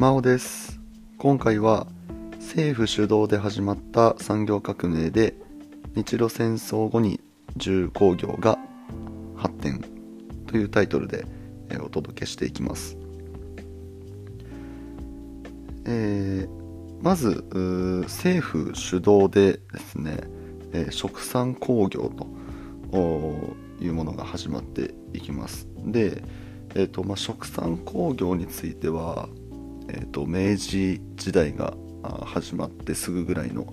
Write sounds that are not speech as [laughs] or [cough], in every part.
真央です。今回は政府主導で始まった産業革命で日露戦争後に重工業が発展というタイトルでお届けしていきます、えー、まず政府主導でですね、えー、食産工業というものが始まっていきます。で、えーとまあ、食産工業については、えーと、明治時代が始まってすぐぐらいの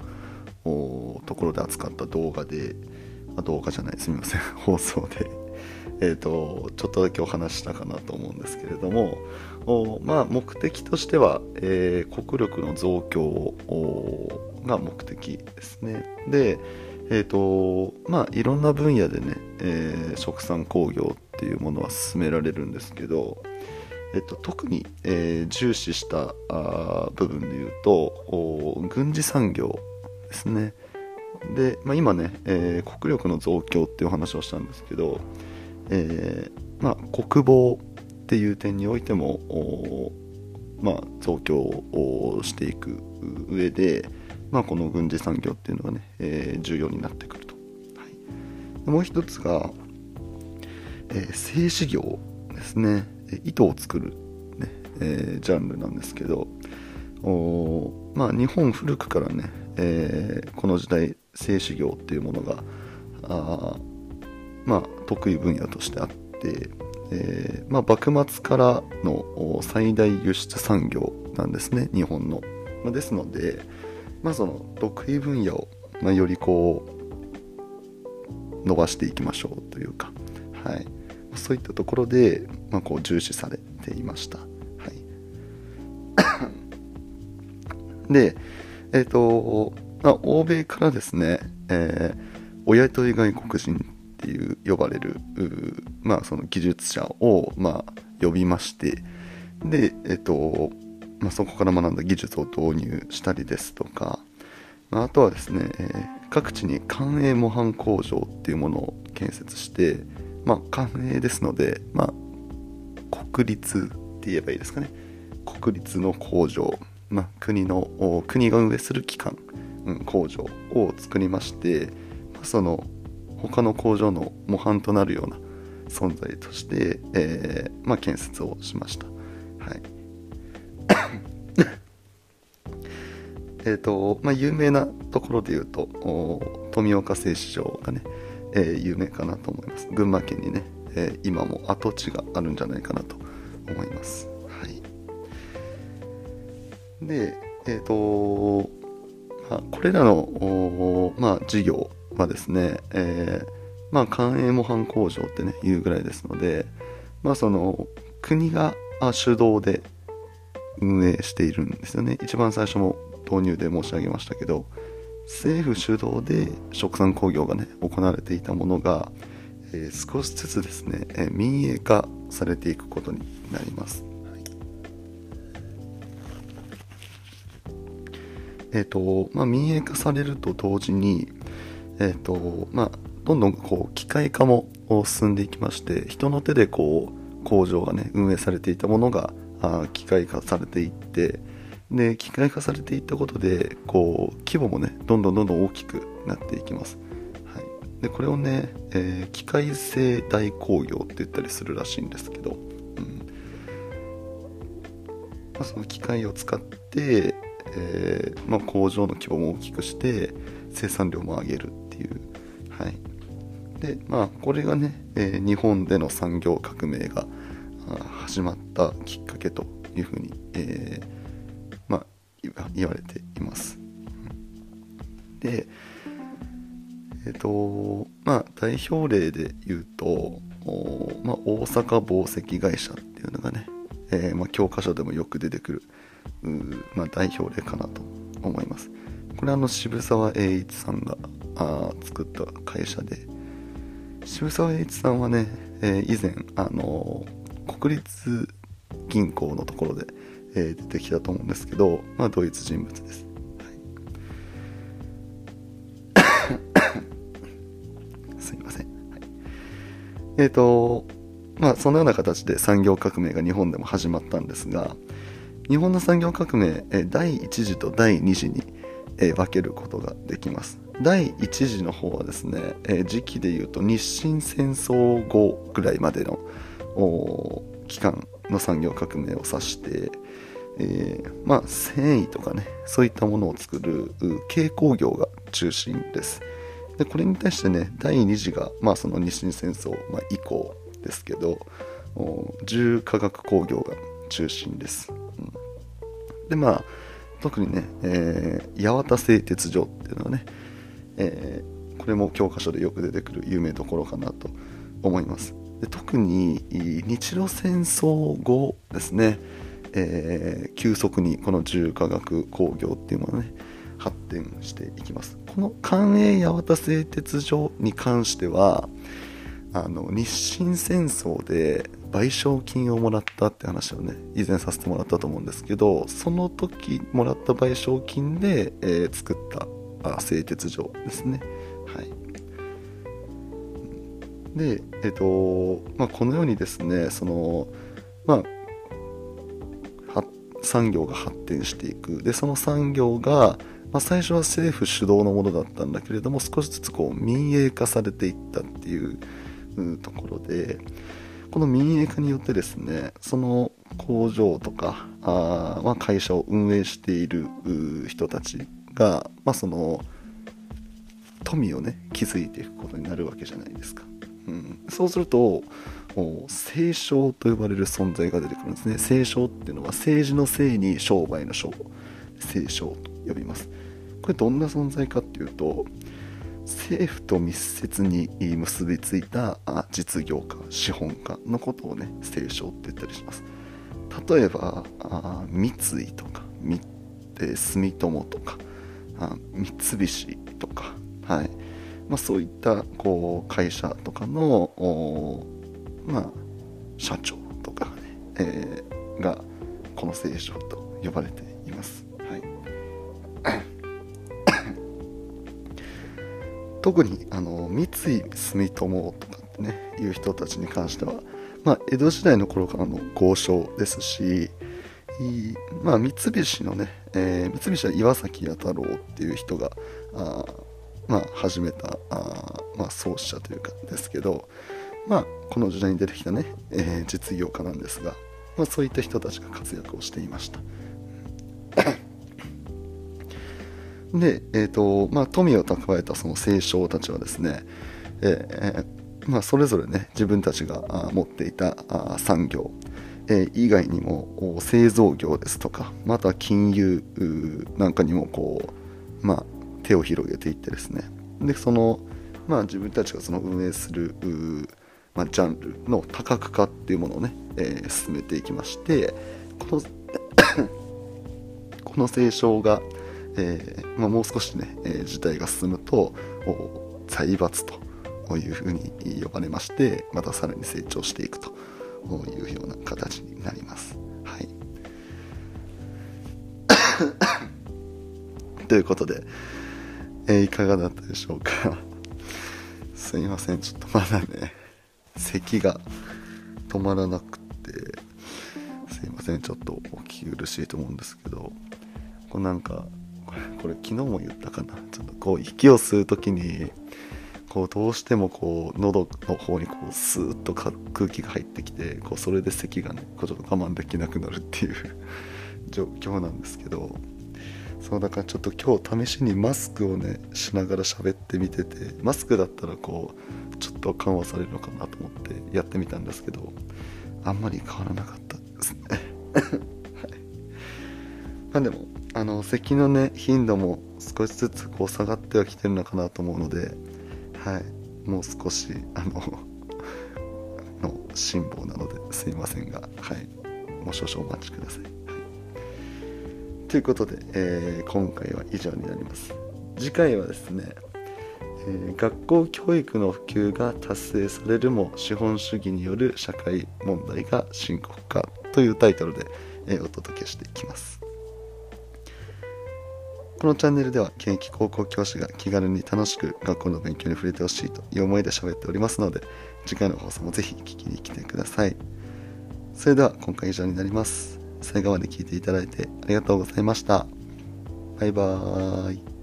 ところで扱った動画で、あ、動画じゃないすみません [laughs] 放送でえとちょっとだけお話したかなと思うんですけれどもまあ、目的としては、えー、国力の増強が目的ですね。でえ、ー、とまあいろんな分野でね、えー、食産工業っていうものは進められるんですけど、えっと、特に、えー、重視したあ部分で言うと軍事産業ですね。で、まあ、今ね、えー、国力の増強っていう話をしたんですけど、えーまあ、国防っていう点においてもまあ、増強をしていく上で、まあ、この軍事産業っていうのがね、えー、重要になってくると、はい、もう一つが、えー、製紙業ですね。糸を作る、ねえー、ジャンルなんですけどお、まあ、日本古くからね、えー、この時代製紙業っていうものがあ、まあ、得意分野としてあって、えーまあ、幕末からの最大輸出産業なんですね日本の、まあ、ですので、まあ、その得意分野を、まあ、よりこう伸ばしていきましょうというか、はい、そういったところで、まあ、こう重視されていました。はい、[coughs] で、えっ、ー、と、まあ、欧米からですね、えー、親と外国人っていう呼ばれる、まあ、その技術者を、まあ、呼びまして、で、えっ、ー、と、まあ、そこから学んだ技術を導入したりですとか、まあ、あとはですね、えー、各地に官営模範工場っていうものを建設して、まあ、官営ですので、まあ、国立って言えばいいですかね。国立の工場、ま、国の、国が運営する機関、うん、工場を作りまして、ま、その、他の工場の模範となるような存在として、えー、ま、建設をしました。はい。[coughs] えっと、まあ、有名なところで言うと、富岡製糸場がね、えー、有名かなと思います群馬県にね、えー、今も跡地があるんじゃないかなと思います。はい。でえ、ー、と、まあ、これらのまあ事業はですね、えー、まあ官営模範工場ってねいうぐらいですのでまあその国が主導で運営しているんですよね。一番最初も導入で申し上げましたけど政府主導で食産工業がね行われていたものが、えー、少しずつですね、えー、民営化されていくことになります、え、ー、とまあ民営化されると同時にえっ、とまあどんどんこう機械化も進んでいきまして人の手でこう工場がね運営されていたものがあ機械化されていってで機械化されていったことでこう規模もねどんどんどんどん大きくなっていきます、でこれをね、えー、機械性大工業って言ったりするらしいんですけど、うん。まあ、その機械を使って、えー、まあ、工場の規模も大きくして生産量も上げるっていう。はい。でまあこれがね、えー、日本での産業革命が始まったきっかけというふうに、えー言われています。で、えっ、と、まあ、代表例で言うと、まあ、大阪紡績会社っていうのがね、えー、まあ、教科書でもよく出てくる、まあ、代表例かなと思います。これあの渋沢栄一さんがあ作った会社で、渋沢栄一さんはね、えー、以前、あの国立銀行のところで、えー、出てきたと思うんですけど、まあ、ドイツ人物です。えっ、ー、と、まあ、そのような形で産業革命が日本でも始まったんですが、日本の産業革命、え第1次と第2次に、え分けることができます。第1次の方はですね、え時期でいうと日清戦争後ぐらいまでの期間の産業革命を指して、えー、まあ繊維とかねそういったものを作る軽工業が中心です。でこれに対してね第2次が、まあ、その日清戦争、まあ、以降ですけど重化学工業が中心です、うん、でまあ特にね、えー、八幡製鉄所っていうのはね、えー、これも教科書でよく出てくる有名どころかなと思います。で特に日露戦争後ですね、えー、急速にこの重化学工業っていうものね発展していきます。この関営八幡製鉄所に関してはあの日清戦争で賠償金をもらったって話をね以前させてもらったと思うんですけどその時もらった賠償金で、えー、作った製鉄所ですね。はい。でえっ、ー、とまあこのようにですねそのまあ産業が発展していく。でその産業が、まあ、最初は政府主導のものだったんだけれども少しずつこう民営化されていったっていうところでこの民営化によってですねその工場とかあ、まあ、会社を運営している人たちが、まあ、その富をね築いていくことになるわけじゃないですか、うん、そうすると清商と呼ばれる存在が出てくるんですね。清商っていうのは政治のせいに商売の商清商と呼びます。これどんな存在かっていうと政府と密接に結びついた実業家資本家のことをね清商って言ったりします。例えば三井とか住友とか三菱とか、はい。まあ、そういったこう会社とかの、まあ、社長とかね、えー、がこの清商と呼ばれて特にあの三井住友とかってねいう人たちに関しては、まあ、江戸時代の頃からの豪商ですしまあ、三菱のね、えー、三菱は岩崎弥太郎っていう人があ、まあ、始めたあ、まあ、創始者というかですけど、まあ、この時代に出てきたね、えー、実業家なんですが、まあ、そういった人たちが活躍をしていました。で、えーとまあ、富を蓄えたその清少たちはですね、えーまあ、それぞれね自分たちが持っていた産業、え、以外にも製造業ですとかまた金融なんかにもこう、まあ、手を広げていってですね。でその、まあ、自分たちがその運営する、まあ、ジャンルの多角化っていうものをね、えー、進めていきましてこの [coughs] この清少がえー、まあ、もう少しね、えー、事態が進むと財閥というふうに呼ばれましてまたさらに成長していくというような形になります。はい、[coughs] ということで、えー、いかがだったでしょうか？すいません。ちょっとまだね咳が止まらなくてすいません。ちょっとお聞き苦しいと思うんですけどこうなんかこれ昨日も言ったかな。ちょっとこう息を吸う時にこうどうしてもこう喉の方にこうスーッと空気が入ってきてこうそれで咳がねこうちょっと我慢できなくなるっていう [laughs] 状況なんですけどそうだからちょっと今日試しにマスクをねしながら喋ってみててマスクだったらこうちょっと緩和されるのかなと思ってやってみたんですけどあんまり変わらなかったですね。はいまあでもあの咳のね頻度も少しずつこう下がってはきてるのかなと思うので、はい、もう少しあの [laughs] の辛抱なのですいませんが、はい、もう少々お待ちください。はい、ということで、えー、今回は以上になります。次回はですね、えー、学校教育の普及が達成されるも資本主義による社会問題が深刻化というタイトルで、えー、お届けしていきます。このチャンネルでは現役高校教師が気軽に楽しく学校の勉強に触れてほしいという思いで喋っておりますので次回の放送もぜひ聞きに来てくださいそれでは今回以上になります最後まで聞いていただいてありがとうございました。バイバーイ。